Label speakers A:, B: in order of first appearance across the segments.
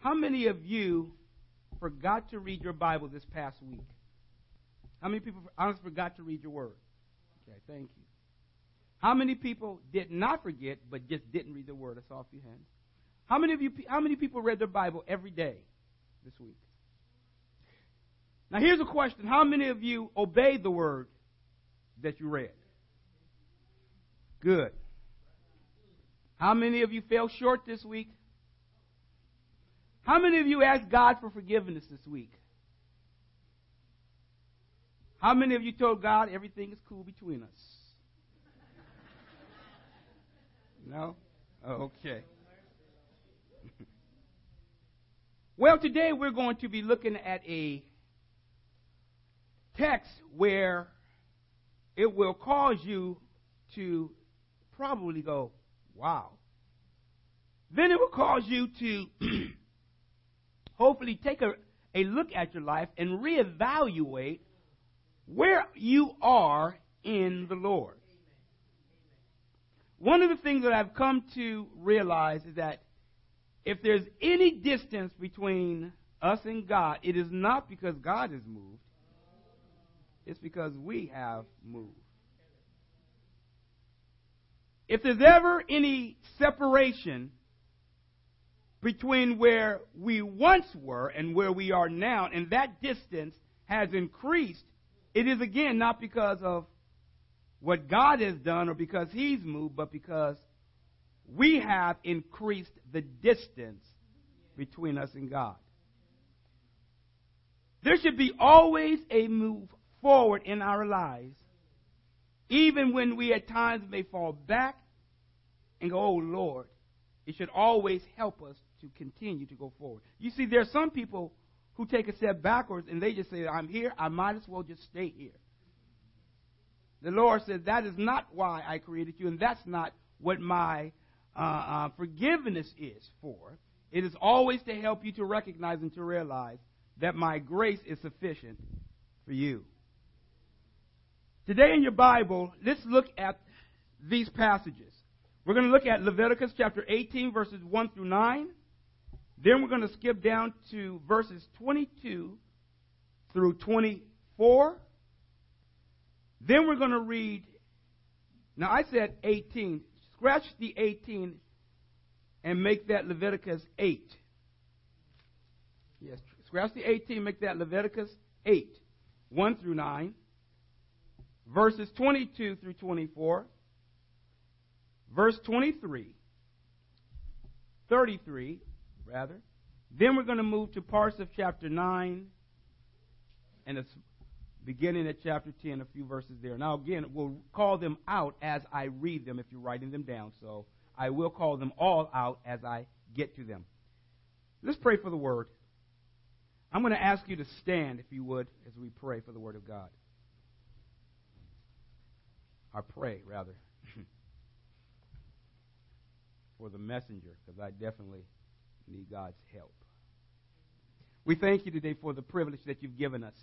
A: How many of you forgot to read your Bible this past week? How many people honestly forgot to read your word? Okay, thank you. How many people did not forget but just didn't read the word? I saw a few hands. How many of you how many people read their Bible every day this week? Now here's a question. How many of you obeyed the word that you read? Good. How many of you fell short this week? How many of you asked God for forgiveness this week? How many of you told God everything is cool between us? No? Okay. well, today we're going to be looking at a text where it will cause you to probably go, wow. Then it will cause you to hopefully take a, a look at your life and reevaluate where you are in the Lord. One of the things that I've come to realize is that if there's any distance between us and God, it is not because God has moved, it's because we have moved. If there's ever any separation between where we once were and where we are now, and that distance has increased, it is again not because of what God has done or because He's moved, but because we have increased the distance between us and God. There should be always a move forward in our lives, even when we at times may fall back and go, Oh Lord, it should always help us to continue to go forward. You see, there are some people who take a step backwards and they just say, I'm here, I might as well just stay here. The Lord says, That is not why I created you, and that's not what my uh, uh, forgiveness is for. It is always to help you to recognize and to realize that my grace is sufficient for you. Today in your Bible, let's look at these passages. We're going to look at Leviticus chapter 18, verses 1 through 9. Then we're going to skip down to verses 22 through 24. Then we're going to read. Now I said 18. Scratch the 18 and make that Leviticus 8. Yes, scratch the 18, make that Leviticus 8, 1 through 9. Verses 22 through 24. Verse 23. 33, rather. Then we're going to move to parts of chapter 9 and the beginning at chapter 10, a few verses there. Now, again, we'll call them out as I read them if you're writing them down. So I will call them all out as I get to them. Let's pray for the word. I'm going to ask you to stand, if you would, as we pray for the word of God. I pray, rather, for the messenger, because I definitely need God's help. We thank you today for the privilege that you've given us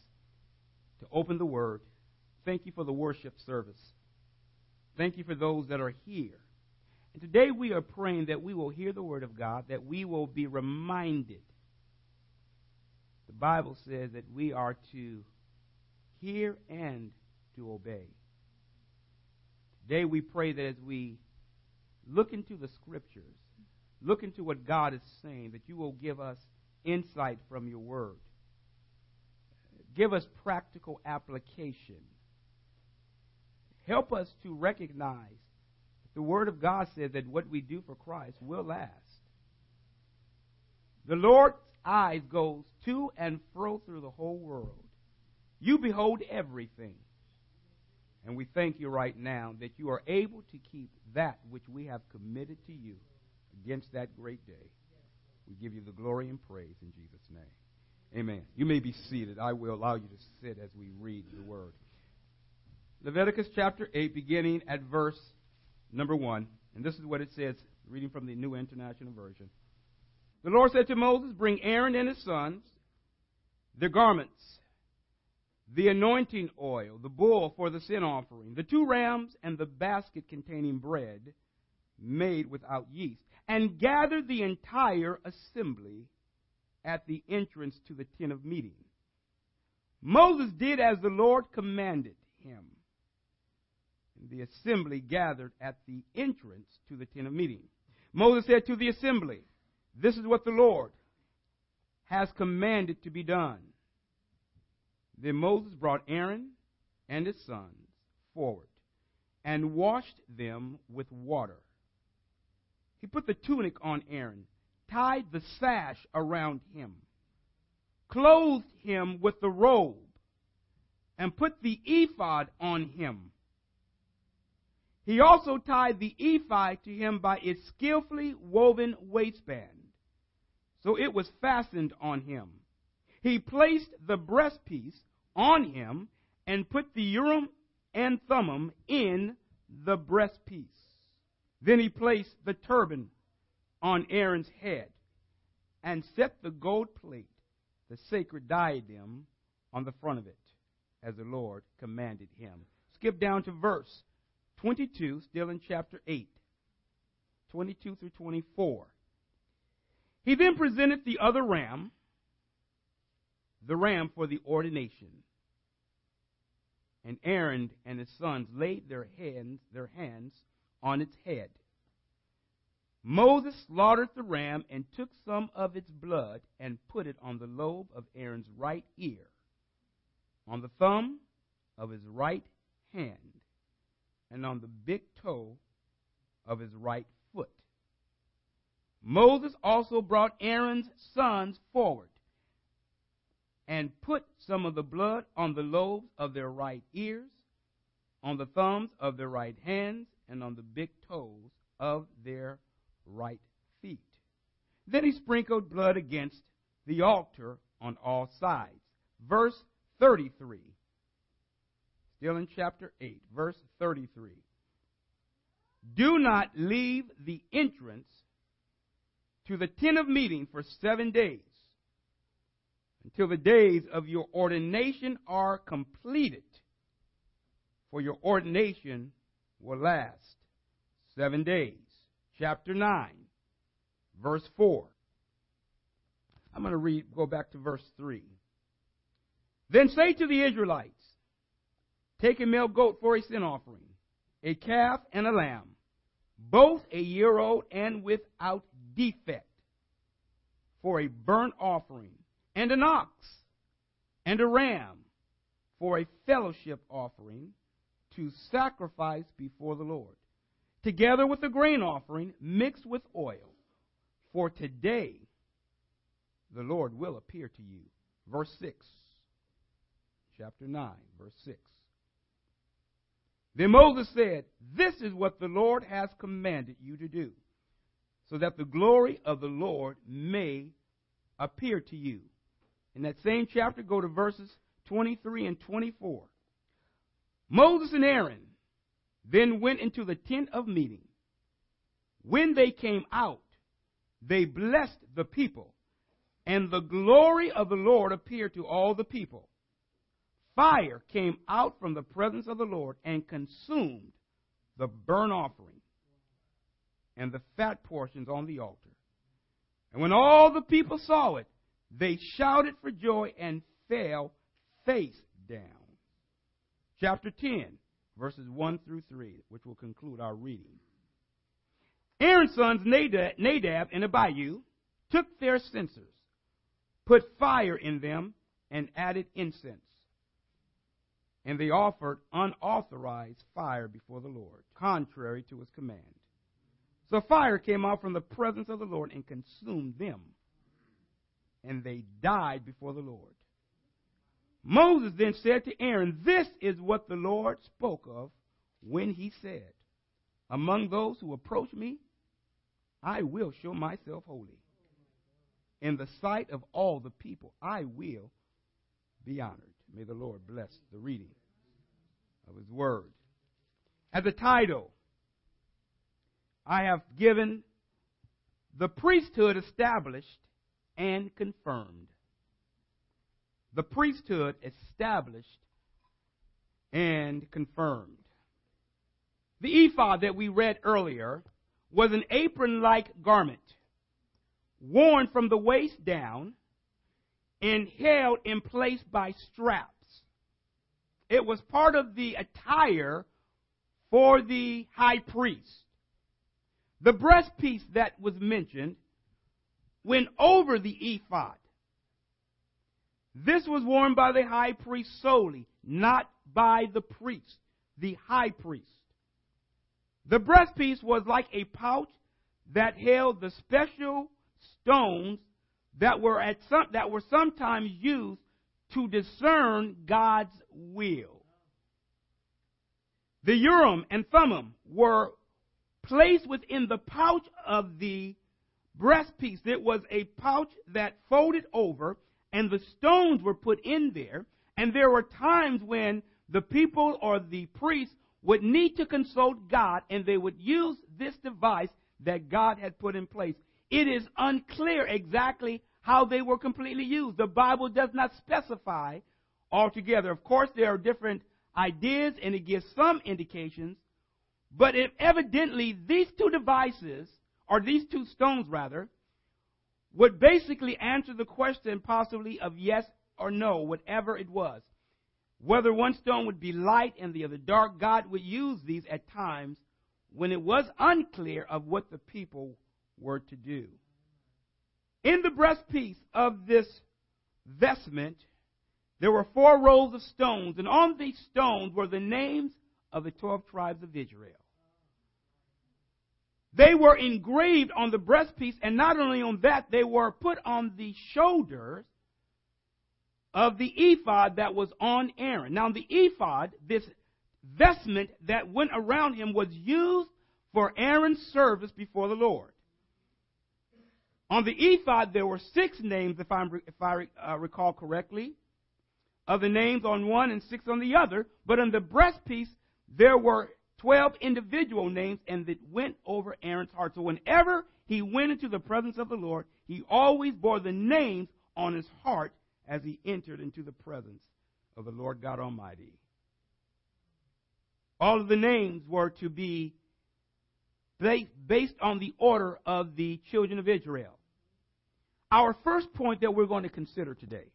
A: to open the Word. Thank you for the worship service. Thank you for those that are here. And today we are praying that we will hear the Word of God, that we will be reminded. The Bible says that we are to hear and to obey. Today we pray that as we look into the Scriptures, look into what God is saying, that you will give us insight from your Word Give us practical application. Help us to recognize the Word of God says that what we do for Christ will last. The Lord's eyes goes to and fro through the whole world. You behold everything. And we thank you right now that you are able to keep that which we have committed to you against that great day. We give you the glory and praise in Jesus' name. Amen. You may be seated. I will allow you to sit as we read the word. Leviticus chapter 8, beginning at verse number 1. And this is what it says, reading from the New International Version. The Lord said to Moses, Bring Aaron and his sons, their garments, the anointing oil, the bull for the sin offering, the two rams, and the basket containing bread made without yeast, and gathered the entire assembly at the entrance to the tent of meeting. Moses did as the Lord commanded him. And the assembly gathered at the entrance to the tent of meeting. Moses said to the assembly, This is what the Lord has commanded to be done. Then Moses brought Aaron and his sons forward and washed them with water. He put the tunic on Aaron, tied the sash around him, clothed him with the robe, and put the ephod on him. He also tied the ephod to him by its skillfully woven waistband, so it was fastened on him. He placed the breastpiece on him and put the Urim and Thummim in the breastpiece. Then he placed the turban on Aaron's head and set the gold plate, the sacred diadem, on the front of it, as the Lord commanded him. Skip down to verse 22, still in chapter 8, 22 through 24. He then presented the other ram, the ram for the ordination. And Aaron and his sons laid their hands, their hands on its head. Moses slaughtered the ram and took some of its blood and put it on the lobe of Aaron's right ear, on the thumb of his right hand, and on the big toe of his right foot. Moses also brought Aaron's sons forward and put some of the blood on the lobes of their right ears, on the thumbs of their right hands, and on the big toes of their right feet. Then he sprinkled blood against the altar on all sides. Verse 33. Still in chapter 8, verse 33. Do not leave the entrance to the tent of meeting for seven days until the days of your ordination are completed. For your ordination will last seven days. Chapter 9, verse 4. I'm going to read, go back to verse 3. Then say to the Israelites, Take a male goat for a sin offering, a calf and a lamb, both a year old and without defect, for a burnt offering and an ox and a ram for a fellowship offering to sacrifice before the Lord, together with a grain offering mixed with oil. For today the Lord will appear to you. Verse 6, chapter 9, verse 6. Then Moses said, This is what the Lord has commanded you to do, so that the glory of the Lord may appear to you. In that same chapter, go to verses 23 and 24. Moses and Aaron then went into the tent of meeting. When they came out, they blessed the people, and the glory of the Lord appeared to all the people. Fire came out from the presence of the Lord and consumed the burnt offering and the fat portions on the altar. And when all the people saw it, they shouted for joy and fell face down. Chapter 10, verses 1 through 3, which will conclude our reading. Aaron's sons Nadab and Abihu took their censers, put fire in them, and added incense. And they offered unauthorized fire before the Lord, contrary to his command. So fire came out from the presence of the Lord and consumed them and they died before the Lord. Moses then said to Aaron, This is what the Lord spoke of when he said, Among those who approach me, I will show myself holy. In the sight of all the people, I will be honored. May the Lord bless the reading of his word. As a title, I have given the priesthood established and confirmed. The priesthood established and confirmed. The ephod that we read earlier was an apron like garment worn from the waist down and held in place by straps. It was part of the attire for the high priest. The breastpiece that was mentioned went over the ephod. This was worn by the high priest solely, not by the priest, the high priest. The breastpiece was like a pouch that held the special stones that were at some, that were sometimes used to discern God's will. The Urim and Thummim were placed within the pouch of the breastpiece. It was a pouch that folded over, and the stones were put in there. And there were times when the people or the priests would need to consult God, and they would use this device that God had put in place. It is unclear exactly how they were completely used. The Bible does not specify altogether. Of course, there are different ideas, and it gives some indications. But evidently these two devices, or these two stones rather, would basically answer the question possibly of yes or no, whatever it was. Whether one stone would be light and the other dark, God would use these at times when it was unclear of what the people were to do. In the breastpiece of this vestment, there were four rows of stones, and on these stones were the names of the twelve tribes of Israel. They were engraved on the breastpiece, and not only on that, they were put on the shoulders of the ephod that was on Aaron. Now, the ephod, this vestment that went around him, was used for Aaron's service before the Lord. On the ephod, there were six names, if, I'm, if I uh, recall correctly, of the names on one and six on the other. But on the breastpiece, there were 12 individual names, and that went over Aaron's heart. So whenever he went into the presence of the Lord, he always bore the names on his heart as he entered into the presence of the Lord God Almighty. All of the names were to be based on the order of the children of Israel. Our first point that we're going to consider today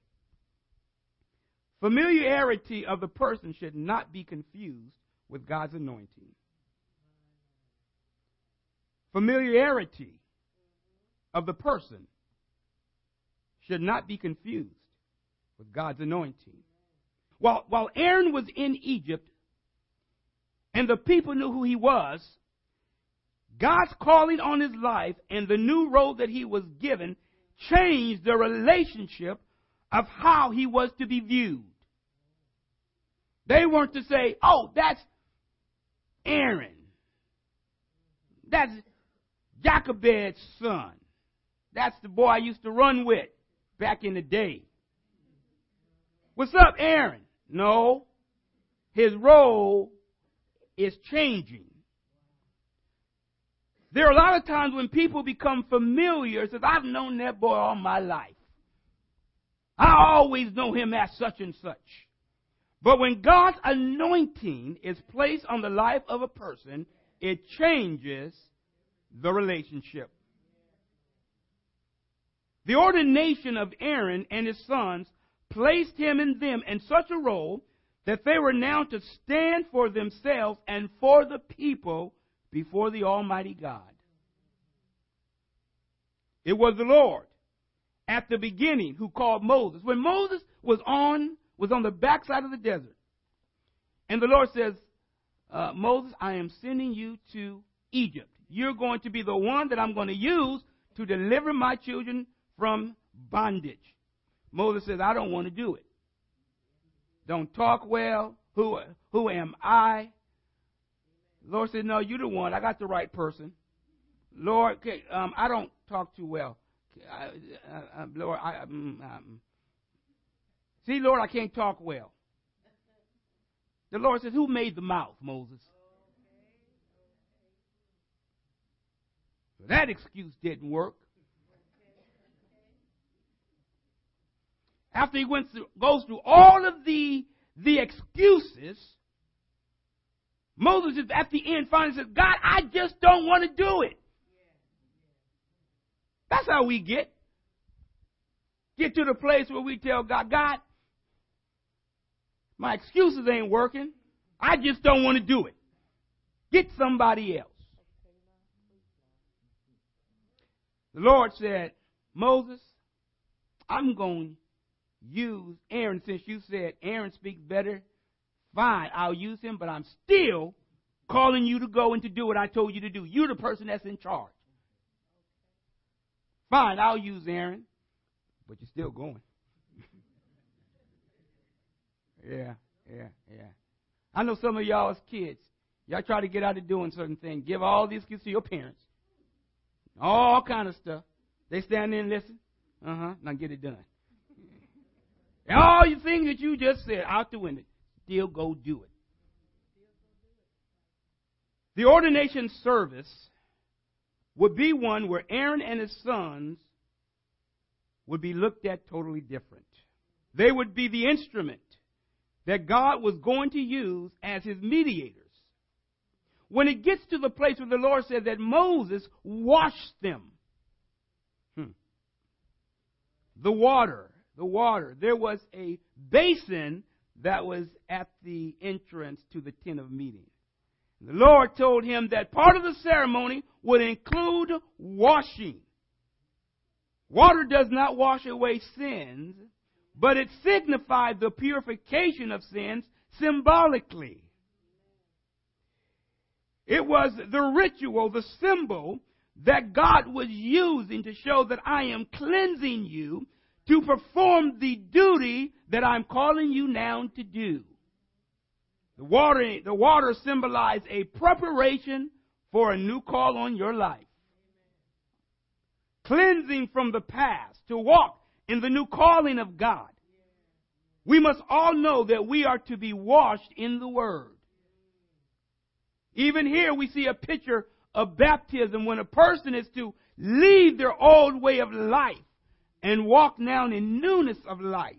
A: familiarity of the person should not be confused with God's anointing. Familiarity of the person should not be confused with God's anointing. While, while Aaron was in Egypt and the people knew who he was, God's calling on his life and the new role that he was given changed the relationship of how he was to be viewed. They weren't to say, oh, that's Aaron. That's Jochebed's son. That's the boy I used to run with back in the day. What's up, Aaron? No. His role is changing. There are a lot of times when people become familiar, says, I've known that boy all my life. I always know him as such and such. But when God's anointing is placed on the life of a person, it changes the relationship. The ordination of Aaron and his sons placed him and them in such a role that they were now to stand for themselves and for the people before the Almighty God. It was the Lord at the beginning who called Moses. When Moses was on was on the backside of the desert, and the Lord says, uh, Moses, I am sending you to Egypt. You're going to be the one that I'm going to use to deliver my children from bondage. Moses says, I don't want to do it. Don't talk well. Who, who am I? Lord said, No, you're the one. I got the right person. Lord, um, I don't talk too well. I, Lord, I, um, um, see, Lord, I can't talk well. The Lord says, Who made the mouth, Moses? That excuse didn't work. After he went through, goes through all of the, the excuses, Moses is at the end finally says, God, I just don't want to do it. That's how we get. get to the place where we tell God, God, my excuses ain't working. I just don't want to do it. Get somebody else. The Lord said, Moses, I'm going to use Aaron since you said Aaron speaks better. Fine, I'll use him, but I'm still calling you to go and to do what I told you to do. You're the person that's in charge. Fine, I'll use Aaron, but you're still going. Yeah, yeah, yeah. I know some of y'all as kids, y'all try to get out of doing certain things. Give all these kids to your parents. All kind of stuff. They stand there and listen. Uh huh. Now get it done. And all you things that you just said out the window, still go do it. The ordination service would be one where Aaron and his sons would be looked at totally different. They would be the instrument that God was going to use as his mediators. When it gets to the place where the Lord said that Moses washed them, hmm. the water, the water, there was a basin that was at the entrance to the tent of meeting. The Lord told him that part of the ceremony would include washing. Water does not wash away sins, but it signified the purification of sins symbolically. It was the ritual, the symbol that God was using to show that I am cleansing you to perform the duty that I'm calling you now to do. The water, the water symbolized a preparation for a new call on your life. Cleansing from the past to walk in the new calling of God. We must all know that we are to be washed in the Word. Even here we see a picture of baptism when a person is to leave their old way of life and walk now in newness of life.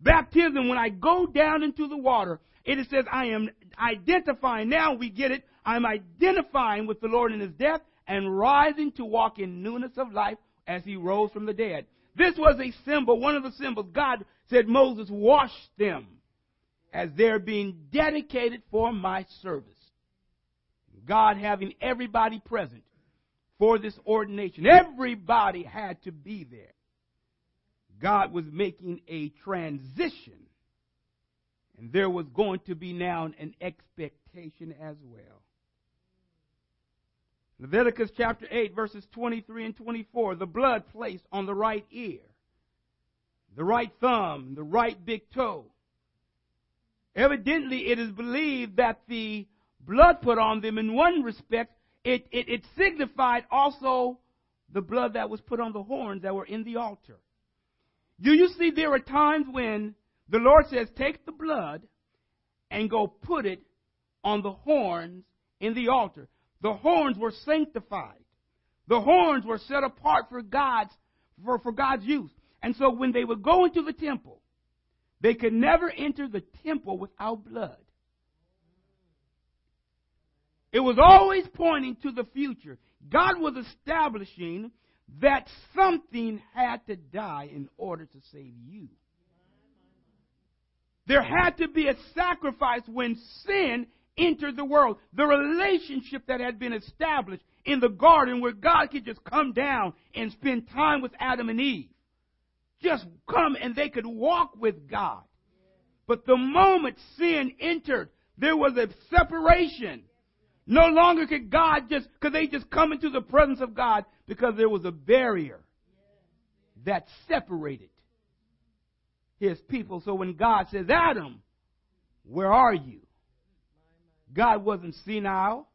A: Baptism, when I go down into the water, it says, I am identifying. Now we get it. I'm identifying with the Lord in his death and rising to walk in newness of life as he rose from the dead. This was a symbol, one of the symbols. God said, Moses, wash them as they're being dedicated for my service. God having everybody present for this ordination. Everybody had to be there. God was making a transition and there was going to be now an expectation as well. Leviticus chapter 8, verses 23 and 24. The blood placed on the right ear, the right thumb, the right big toe. Evidently, it is believed that the blood put on them, in one respect, it, it, it signified also the blood that was put on the horns that were in the altar. Do you see there are times when the Lord says, take the blood and go put it on the horns in the altar. The horns were sanctified. The horns were set apart for God's, for, for God's use. And so when they would go into the temple, they could never enter the temple without blood. It was always pointing to the future. God was establishing that something had to die in order to save you. There had to be a sacrifice when sin entered the world. The relationship that had been established in the garden where God could just come down and spend time with Adam and Eve. Just come and they could walk with God. But the moment sin entered, there was a separation. No longer could God just, could they just come into the presence of God because there was a barrier that separated his people. So when God says, Adam, where are you? God wasn't senile,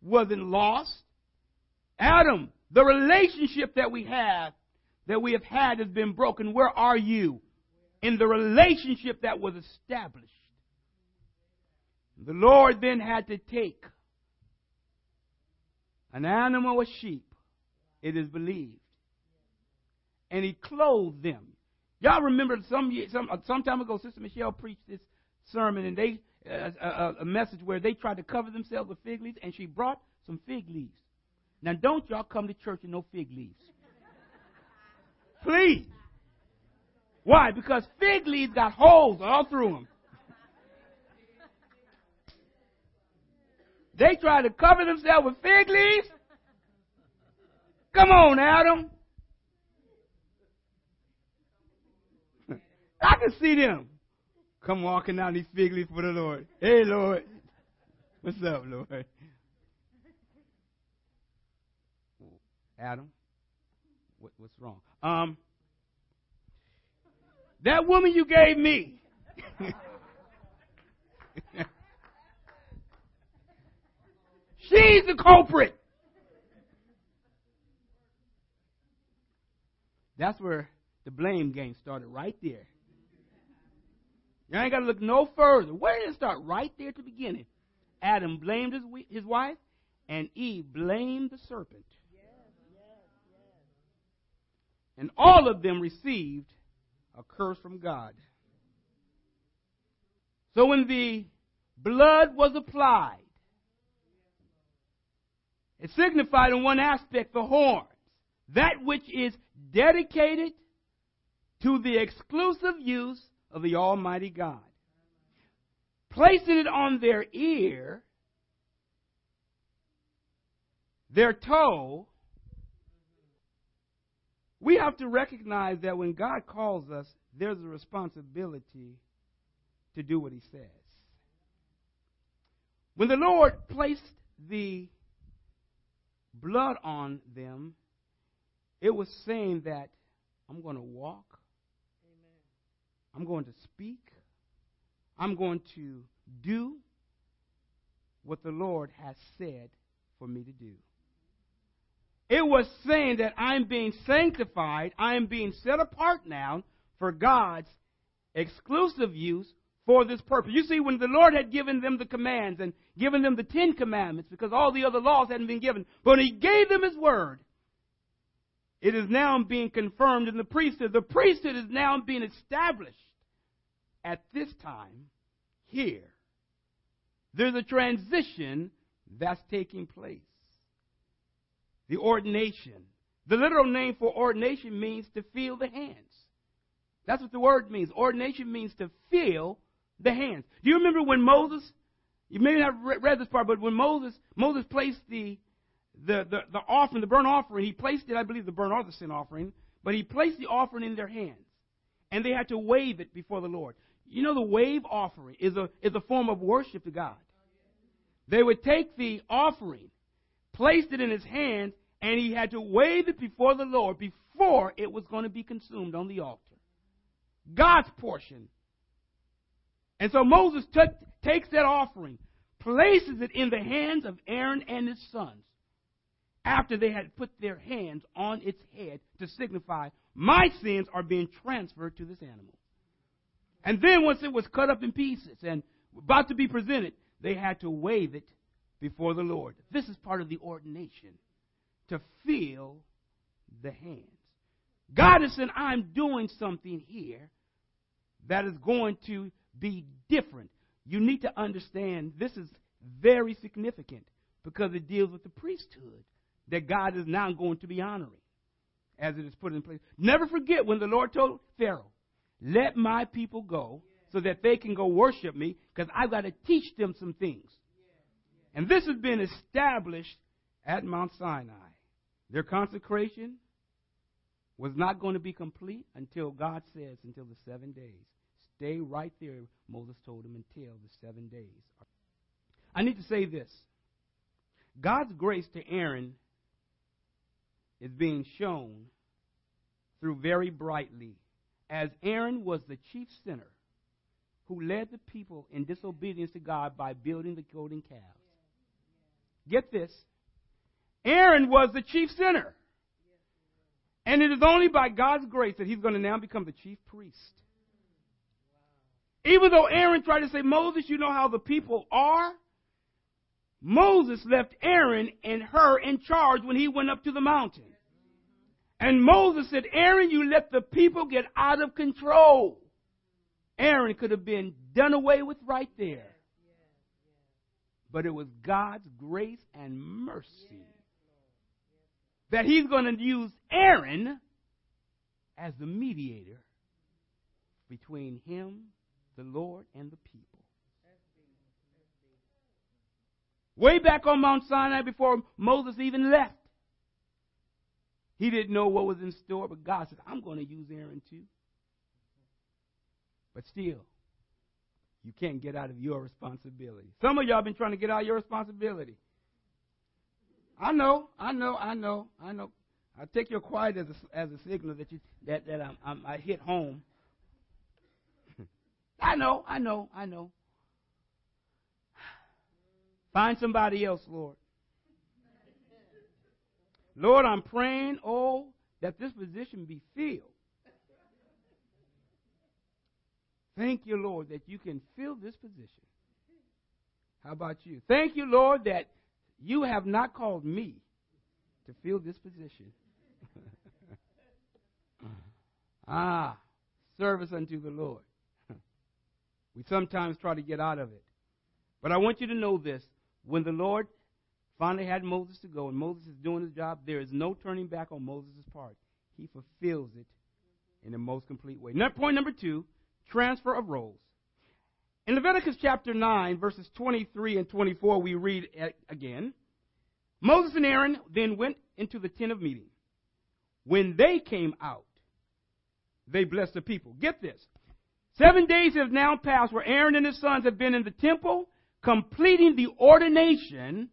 A: wasn't lost. Adam, the relationship that we have, that we have had has been broken. Where are you? In the relationship that was established. The Lord then had to take an animal, a sheep, it is believed, and he clothed them. Y'all remember some some some time ago, Sister Michelle preached this sermon, and they uh, a, a message where they tried to cover themselves with fig leaves, and she brought some fig leaves. Now, don't y'all come to church with no fig leaves, please. Why? Because fig leaves got holes all through them. They try to cover themselves with fig leaves. Come on, Adam. I can see them come walking down these fig leaves for the Lord. Hey, Lord. What's up, Lord? Adam, what, what's wrong? Um, that woman you gave me. She's the culprit. That's where the blame game started right there. You ain't got to look no further. Where did it start? Right there at the beginning. Adam blamed his, his wife, and Eve blamed the serpent. And all of them received a curse from God. So when the blood was applied, it signified in one aspect the horns, that which is dedicated to the exclusive use of the Almighty God. Placing it on their ear, their toe, we have to recognize that when God calls us, there's a responsibility to do what He says. When the Lord placed the blood on them, it was saying that I'm going to walk. I'm going to speak, I'm going to do what the Lord has said for me to do. It was saying that I'm being sanctified, I'm being set apart now for God's exclusive use for this purpose. You see, when the Lord had given them the commands and given them the Ten Commandments, because all the other laws hadn't been given, but He gave them His word, it is now being confirmed in the priesthood. The priesthood is now being established at this time here. There's a transition that's taking place. The ordination. The literal name for ordination means to feel the hands. That's what the word means. Ordination means to feel the hands. Do you remember when Moses, you may not have read this part, but when Moses, Moses placed the, the, the, the offering, the burnt offering, he placed it, I believe, the burnt or the sin offering, but he placed the offering in their hands. And they had to wave it before the Lord. You know, the wave offering is a, is a form of worship to God. They would take the offering, placed it in his hand, and he had to wave it before the Lord before it was going to be consumed on the altar. God's portion and so Moses took, takes that offering, places it in the hands of Aaron and his sons after they had put their hands on its head to signify, my sins are being transferred to this animal. And then once it was cut up in pieces and about to be presented, they had to wave it before the Lord. This is part of the ordination to feel the hands. God is saying, I'm doing something here that is going to be different. You need to understand this is very significant because it deals with the priesthood that God is now going to be honoring as it is put in place. Never forget when the Lord told Pharaoh, Let my people go so that they can go worship me because I've got to teach them some things. And this has been established at Mount Sinai. Their consecration was not going to be complete until God says, until the seven days. Stay right there, Moses told him, until the seven days. I need to say this God's grace to Aaron is being shown through very brightly, as Aaron was the chief sinner who led the people in disobedience to God by building the golden calves. Get this Aaron was the chief sinner. And it is only by God's grace that he's going to now become the chief priest. Even though Aaron tried to say, Moses, you know how the people are. Moses left Aaron and Hur in charge when he went up to the mountain. And Moses said, Aaron, you let the people get out of control. Aaron could have been done away with right there. But it was God's grace and mercy that he's going to use Aaron as the mediator between him, the Lord, and the people. Way back on Mount Sinai before Moses even left. He didn't know what was in store, but God said, I'm going to use Aaron too. But still, you can't get out of your responsibility. Some of y'all been trying to get out of your responsibility. I know, I know, I know, I know. I take your quiet as a, as a signal that you that that I'm, I'm, I hit home. I know, I know, I know. Find somebody else, Lord. Lord, I'm praying, oh, that this position be filled. Thank you, Lord, that you can fill this position. How about you? Thank you, Lord, that you have not called me to fill this position. ah, service unto the Lord. we sometimes try to get out of it. But I want you to know this. When the Lord finally had Moses to go and Moses is doing his job, there is no turning back on Moses' part. He fulfills it in the most complete way. Now, point number two transfer of roles. In Leviticus chapter 9, verses 23 and 24, we read again Moses and Aaron then went into the tent of meeting. When they came out, they blessed the people. Get this. Seven days have now passed where Aaron and his sons have been in the temple, completing the ordination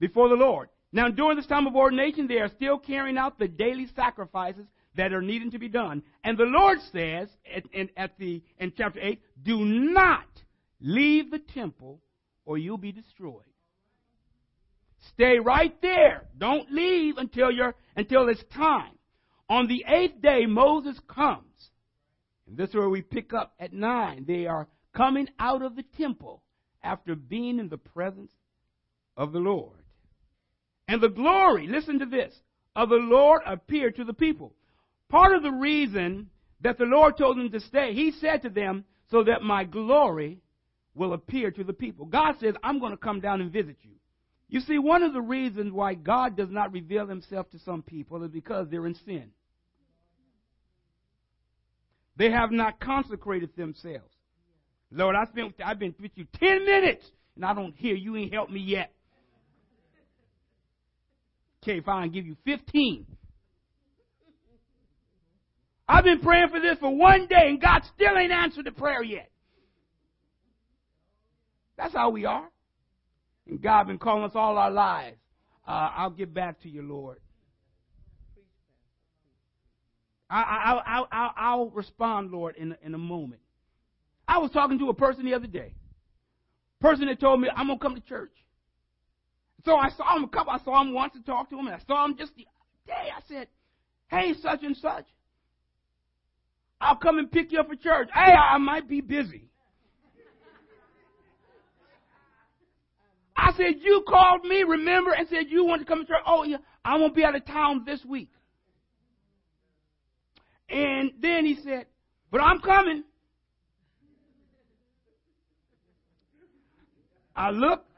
A: before the Lord. Now, during this time of ordination, they are still carrying out the daily sacrifices that are needing to be done. And the Lord says at, in, at the, in chapter 8, do not leave the temple or you'll be destroyed. Stay right there. Don't leave until you're, until it's time. On the eighth day, Moses comes. And this is where we pick up at nine. They are coming out of the temple after being in the presence of the Lord. And the glory, listen to this, of the Lord appeared to the people. Part of the reason that the Lord told them to stay, He said to them, so that my glory will appear to the people. God says, I'm going to come down and visit you. You see, one of the reasons why God does not reveal himself to some people is because they're in sin. They have not consecrated themselves. Lord, I spent, I've been with you 10 minutes and I don't hear you ain't helped me yet. Okay, fine, give you 15. I've been praying for this for one day and God still ain't answered the prayer yet. That's how we are. And God been calling us all our lives. Uh, I'll get back to you, Lord. I, I, I, I, will respond, Lord, in, in a moment. I was talking to a person the other day. Person that told me, I'm to come to church. So I saw him a couple, I saw him once to talk to him, and I saw him just the day. I said, hey, such and such. I'll come and pick you up for church. Hey, I might be busy. I said, You called me, remember, and said you want to come to church. Oh, yeah, I won't be out of town this week. And then he said, But I'm coming. I looked,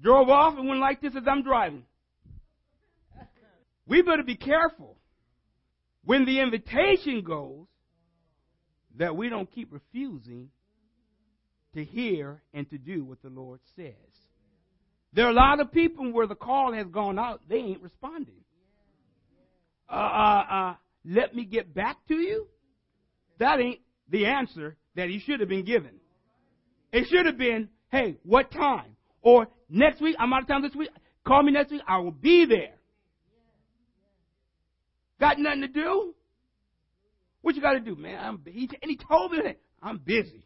A: drove off, and went like this as I'm driving. We better be careful when the invitation goes that we don't keep refusing to hear and to do what the Lord says. There are a lot of people where the call has gone out, they ain't responding. Uh, uh, uh, let me get back to you. That ain't the answer that he should have been given. It should have been, hey, what time? Or next week, I'm out of town this week. Call me next week. I will be there. Got nothing to do? What you got to do, man? I'm, he, and he told me that I'm busy.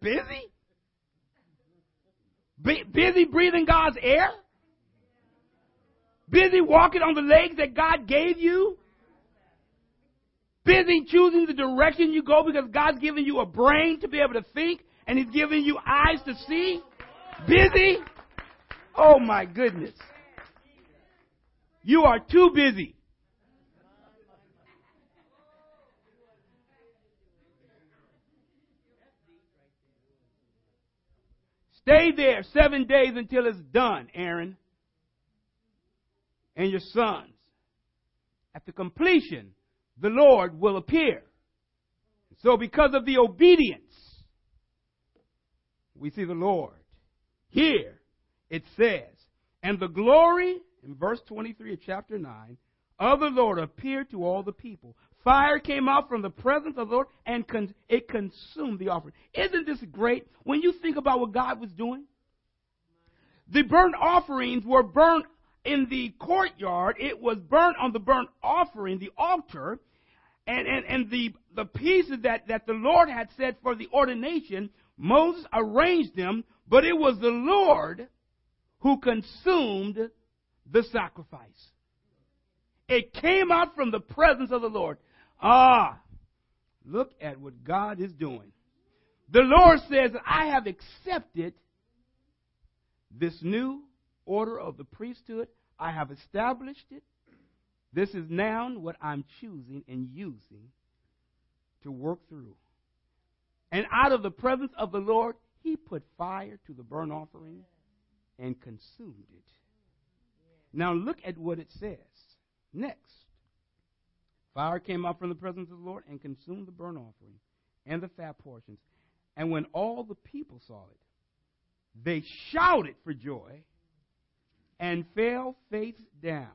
A: Busy? Be, busy breathing God's air? Busy walking on the legs that God gave you? Busy choosing the direction you go because God's given you a brain to be able to think and He's given you eyes to see? Busy? Oh my goodness. You are too busy. Stay there seven days until it's done, Aaron. And your sons. at the completion, the Lord will appear. So because of the obedience, we see the Lord. Here it says, and the glory, in verse 23 of chapter 9, of the Lord appeared to all the people. Fire came out from the presence of the Lord and con- it consumed the offering. Isn't this great when you think about what God was doing? The burnt offerings were burnt in the courtyard. It was burnt on the burnt offering, the altar, and, and, and the, the pieces that, that the Lord had set for the ordination, Moses arranged them, but it was the Lord who consumed the sacrifice. It came out from the presence of the Lord. Ah, look at what God is doing. The Lord says, I have accepted this new order of the priesthood. I have established it. This is now what I'm choosing and using to work through. And out of the presence of the Lord, he put fire to the burnt offering and consumed it. Now look at what it says next. Fire came up from the presence of the Lord and consumed the burnt offering and the fat portions. And when all the people saw it, they shouted for joy and fell face down.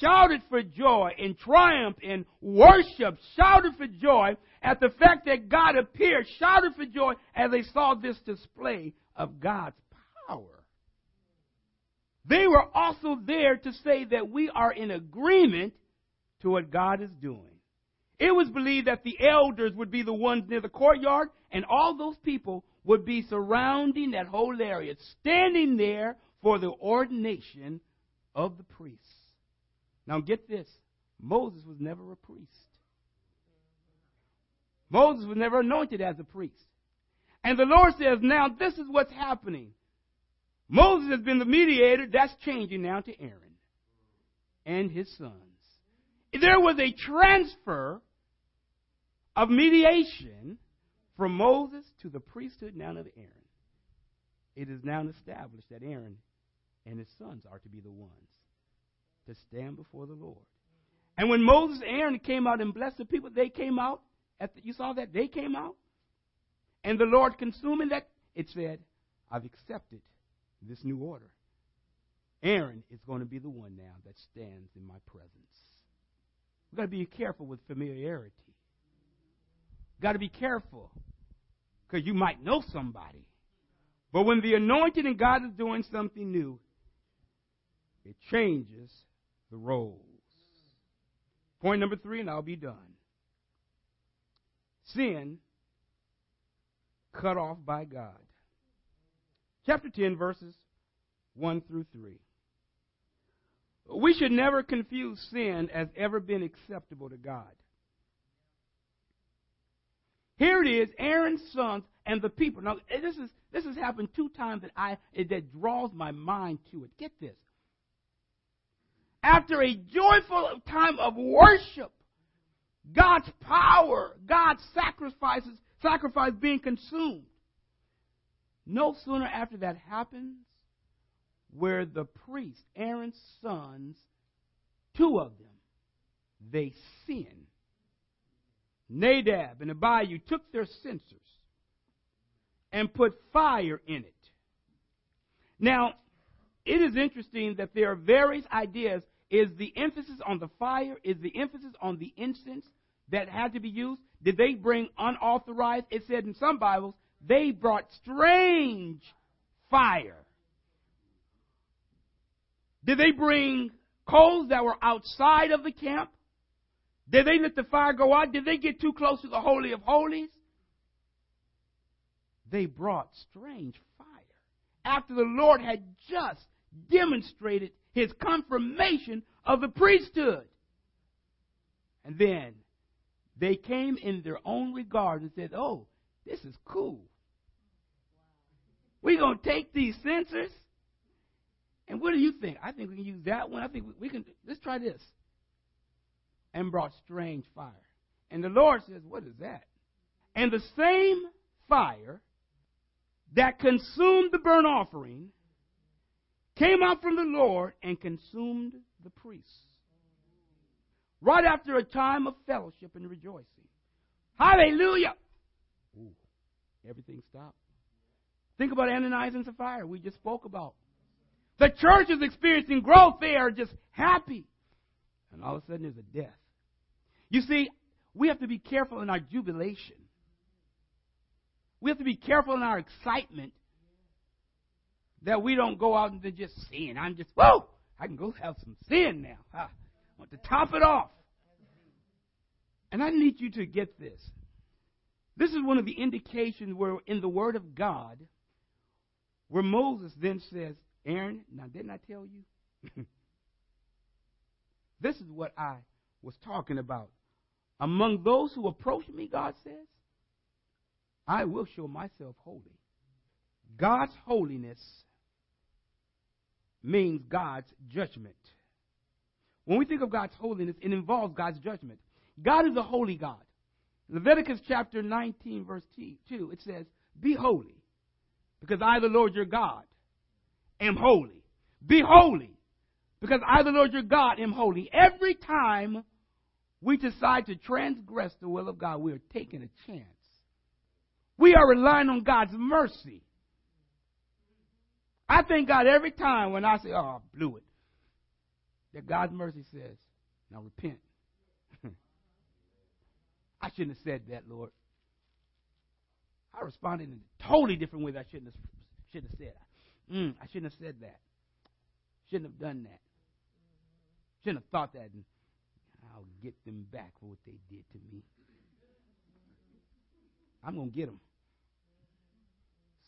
A: Shouted for joy in triumph in worship, shouted for joy at the fact that God appeared, shouted for joy as they saw this display of God's power. They were also there to say that we are in agreement to what God is doing. It was believed that the elders would be the ones near the courtyard, and all those people would be surrounding that whole area, standing there for the ordination of the priests. Now get this Moses was never a priest. Moses was never anointed as a priest. And the Lord says, now this is what's happening. Moses has been the mediator. That's changing now to Aaron and his sons. There was a transfer of mediation from Moses to the priesthood now of Aaron. It is now established that Aaron and his sons are to be the ones to stand before the Lord. And when Moses and Aaron came out and blessed the people, they came out. The, you saw that? They came out. And the Lord consuming that, it said, I've accepted this new order. Aaron is going to be the one now that stands in my presence. We've got to be careful with familiarity. We've got to be careful because you might know somebody. But when the anointing and God is doing something new, it changes the roles. Point number three, and I'll be done. Sin cut off by God. Chapter 10, verses 1 through 3. We should never confuse sin as ever been acceptable to God. Here it is, Aaron's sons and the people. Now, this is this has happened two times that I that draws my mind to it. Get this. After a joyful time of worship, God's power, God's sacrifices, sacrifice being consumed. No sooner after that happens, where the priests, Aaron's sons, two of them, they sin. Nadab and Abihu took their censers and put fire in it. Now, it is interesting that there are various ideas. Is the emphasis on the fire? Is the emphasis on the incense that had to be used? Did they bring unauthorized? It said in some Bibles they brought strange fire. Did they bring coals that were outside of the camp? Did they let the fire go out? Did they get too close to the Holy of Holies? They brought strange fire. After the Lord had just demonstrated his confirmation of the priesthood. And then they came in their own regard and said, Oh, this is cool. We're going to take these censers, and what do you think? I think we can use that one. I think we can. Let's try this. And brought strange fire. And the Lord says, What is that? And the same fire that consumed the burnt offering came out from the Lord and consumed the priests. right after a time of fellowship and rejoicing. Hallelujah! Ooh, everything stopped. Think about Ananias and Sapphira, we just spoke about. The church is experiencing growth. They are just happy. And all of a sudden, there's a death. You see, we have to be careful in our jubilation. We have to be careful in our excitement that we don't go out and just sin. I'm just, whoa, I can go have some sin now. I want to top it off. And I need you to get this. This is one of the indications where in the Word of God, where Moses then says, Aaron, now didn't I tell you? this is what I was talking about. Among those who approach me, God says, I will show myself holy. God's holiness means God's judgment. When we think of God's holiness, it involves God's judgment. God is a holy God. Leviticus chapter 19, verse 2, it says, Be holy, because I, the Lord your God, am holy. Be holy, because I, the Lord your God, am holy. Every time we decide to transgress the will of God, we are taking a chance. We are relying on God's mercy. I thank God every time when I say, oh, I blew it, that God's mercy says, now repent. I shouldn't have said that, Lord. I responded in a totally different way that I shouldn't have, shouldn't have said. Mm, I shouldn't have said that. Shouldn't have done that. Shouldn't have thought that. And I'll get them back for what they did to me. I'm going to get them.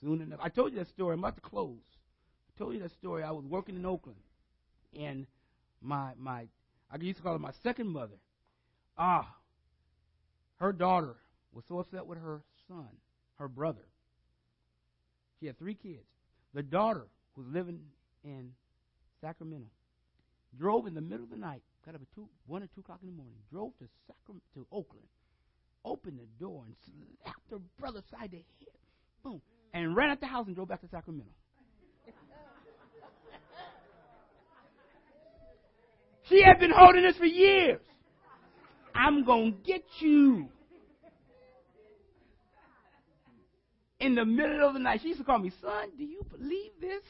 A: Soon enough. I told you that story. I'm about to close. Told you that story. I was working in Oakland. And my, my, I used to call her my second mother. Ah, her daughter was so upset with her son, her brother. She had three kids. The daughter was living in Sacramento. Drove in the middle of the night, got up at two, one or two o'clock in the morning. Drove to Sacramento, to Oakland, opened the door and slapped her brother side the head, boom, and ran out the house and drove back to Sacramento. She had been holding this for years. I'm going to get you. In the middle of the night, she used to call me, son, do you believe this?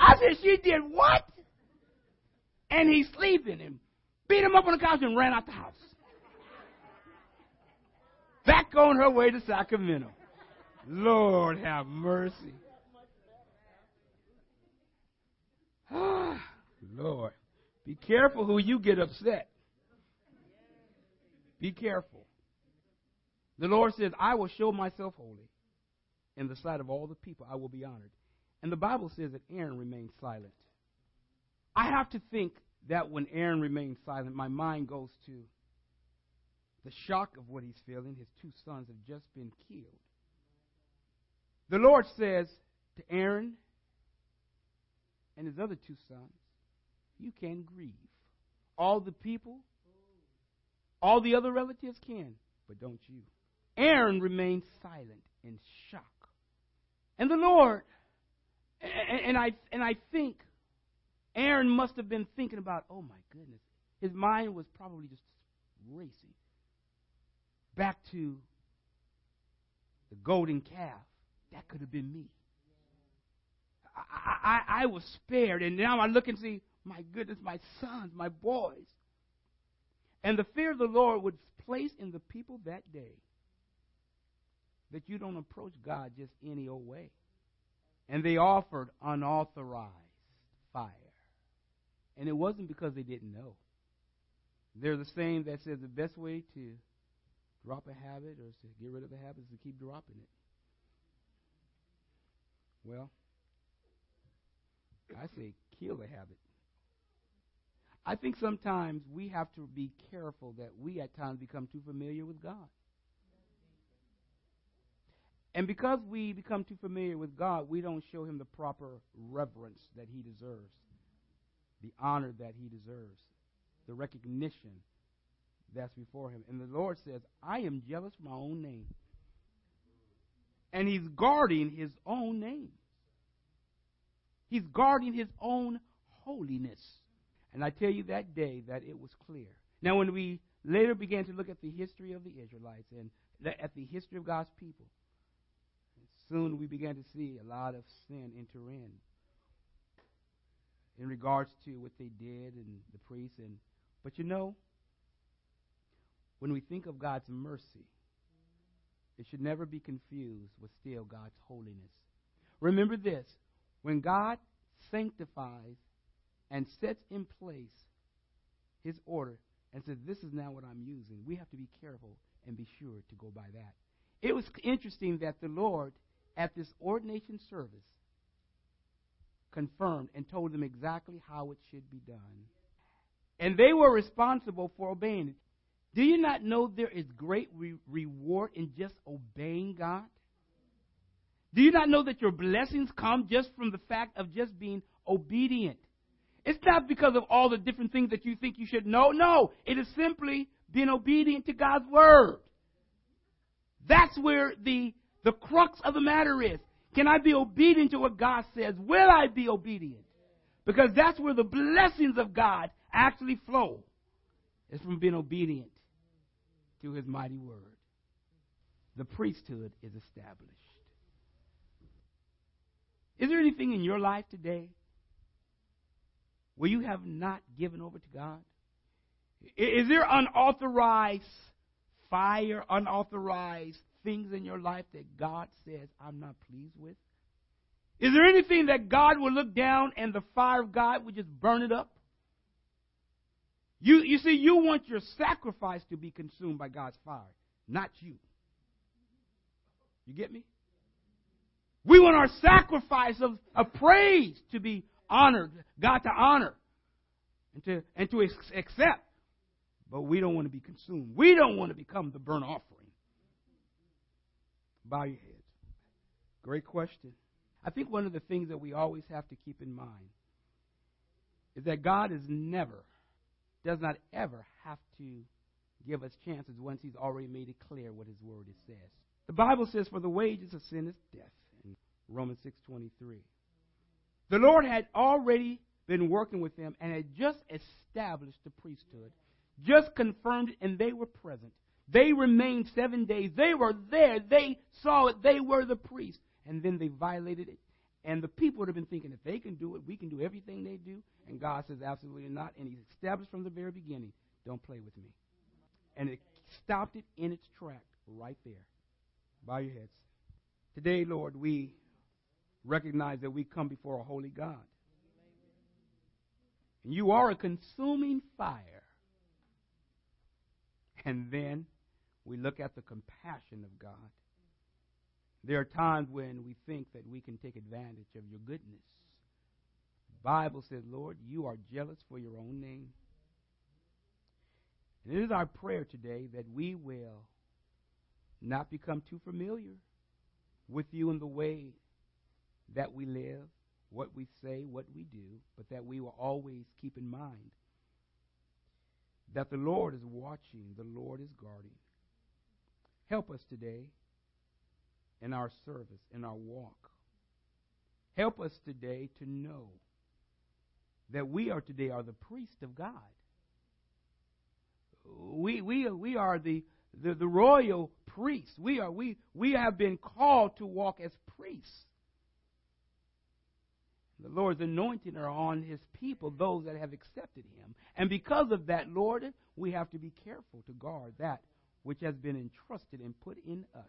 A: I said, she did what? And he's sleeping and beat him up on the couch and ran out the house. Back on her way to Sacramento. Lord have mercy. Lord, be careful who you get upset. Be careful. The Lord says, I will show myself holy. In the sight of all the people, I will be honored. And the Bible says that Aaron remained silent. I have to think that when Aaron remained silent, my mind goes to the shock of what he's feeling. His two sons have just been killed. The Lord says to Aaron and his other two sons, You can grieve. All the people all the other relatives can, but don't you. Aaron remained silent in shock. And the Lord, and, and, I, and I think Aaron must have been thinking about, oh my goodness. His mind was probably just racing back to the golden calf. That could have been me. I, I, I was spared, and now I look and see, my goodness, my sons, my boys. And the fear of the Lord was placed in the people that day that you don't approach God just any old way. And they offered unauthorized fire. And it wasn't because they didn't know. They're the same that says the best way to drop a habit or to get rid of a habit is to keep dropping it. Well, I say kill the habit. I think sometimes we have to be careful that we at times become too familiar with God. And because we become too familiar with God, we don't show him the proper reverence that he deserves, the honor that he deserves, the recognition that's before him. And the Lord says, I am jealous for my own name. And he's guarding his own name. He's guarding his own holiness. And I tell you that day that it was clear. Now, when we later began to look at the history of the Israelites and at the history of God's people, soon we began to see a lot of sin enter in in regards to what they did and the priests and but you know when we think of God's mercy it should never be confused with still God's holiness remember this when God sanctifies and sets in place his order and says this is now what I'm using we have to be careful and be sure to go by that it was interesting that the Lord at this ordination service confirmed and told them exactly how it should be done. And they were responsible for obeying it. Do you not know there is great re- reward in just obeying God? Do you not know that your blessings come just from the fact of just being obedient? It's not because of all the different things that you think you should know. No, it is simply being obedient to God's word. That's where the the crux of the matter is can I be obedient to what God says? Will I be obedient? Because that's where the blessings of God actually flow. It's from being obedient to his mighty word. The priesthood is established. Is there anything in your life today where you have not given over to God? Is there unauthorized fire, unauthorized things in your life that God says, I'm not pleased with? Is there anything that God will look down and the fire of God would just burn it up? You, you see, you want your sacrifice to be consumed by God's fire, not you. You get me? We want our sacrifice of, of praise to be honored, God to honor and to, and to accept. But we don't want to be consumed. We don't want to become the burnt offering. Bow your heads. Great question. I think one of the things that we always have to keep in mind is that God is never, does not ever have to give us chances once He's already made it clear what His Word says. The Bible says, "For the wages of sin is death." In Romans six twenty three, the Lord had already been working with them and had just established the priesthood, just confirmed, it, and they were present. They remained seven days. They were there. They saw it. They were the priests. And then they violated it. And the people would have been thinking, if they can do it, we can do everything they do. And God says, absolutely not. And He established from the very beginning, don't play with me. And it stopped it in its track right there. Bow your heads. Today, Lord, we recognize that we come before a holy God. And you are a consuming fire. And then we look at the compassion of God. There are times when we think that we can take advantage of your goodness. The Bible says, Lord, you are jealous for your own name. And it is our prayer today that we will not become too familiar with you in the way that we live, what we say, what we do, but that we will always keep in mind that the Lord is watching, the Lord is guarding. Help us today in our service, in our walk. Help us today to know that we are today are the priest of God. We, we, we are the, the, the royal priests. We, are, we, we have been called to walk as priests. The Lord's anointing are on his people, those that have accepted him. And because of that, Lord, we have to be careful to guard that which has been entrusted and put in us.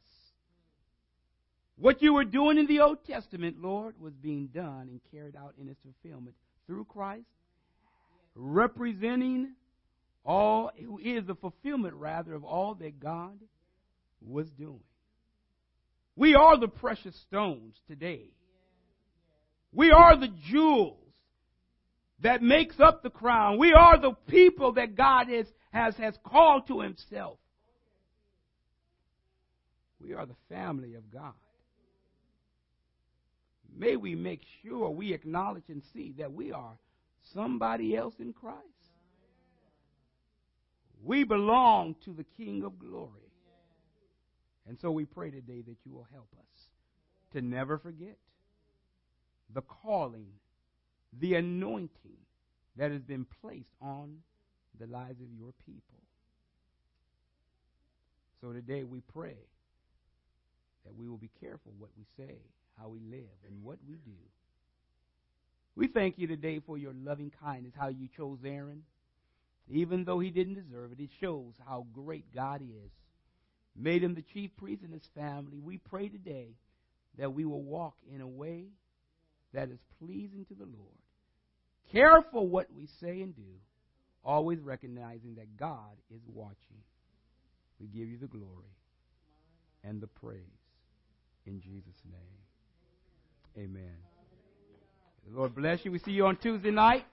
A: What you were doing in the Old Testament, Lord, was being done and carried out in its fulfillment through Christ, representing all, who is the fulfillment, rather, of all that God was doing. We are the precious stones today. We are the jewels that makes up the crown. We are the people that God is, has, has called to himself. We are the family of God. May we make sure we acknowledge and see that we are somebody else in Christ. We belong to the King of glory. And so we pray today that you will help us to never forget the calling, the anointing that has been placed on the lives of your people. So today we pray that we will be careful what we say, how we live, and what we do. We thank you today for your loving kindness, how you chose Aaron. Even though he didn't deserve it, it shows how great God is. Made him the chief priest in his family. We pray today that we will walk in a way that is pleasing to the Lord. Careful what we say and do, always recognizing that God is watching. We give you the glory and the praise in Jesus' name. Amen. The Lord bless you. We see you on Tuesday night.